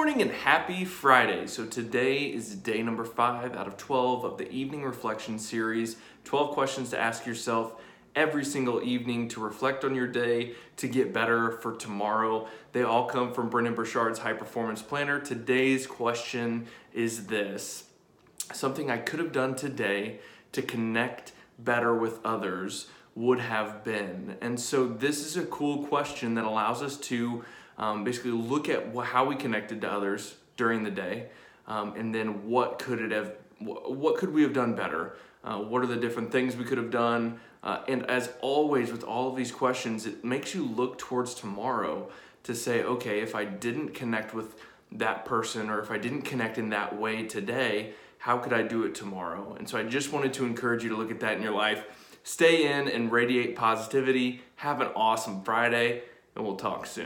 morning and happy Friday. So today is day number five out of 12 of the evening reflection series. 12 questions to ask yourself every single evening to reflect on your day, to get better for tomorrow. They all come from Brendon Burchard's High Performance Planner. Today's question is this something I could have done today to connect better with others would have been. And so this is a cool question that allows us to um, basically look at how we connected to others during the day, um, and then what could it have, what could we have done better? Uh, what are the different things we could have done? Uh, and as always, with all of these questions, it makes you look towards tomorrow to say, okay, if I didn't connect with that person or if I didn't connect in that way today, how could I do it tomorrow? And so I just wanted to encourage you to look at that in your life. Stay in and radiate positivity. Have an awesome Friday, and we'll talk soon.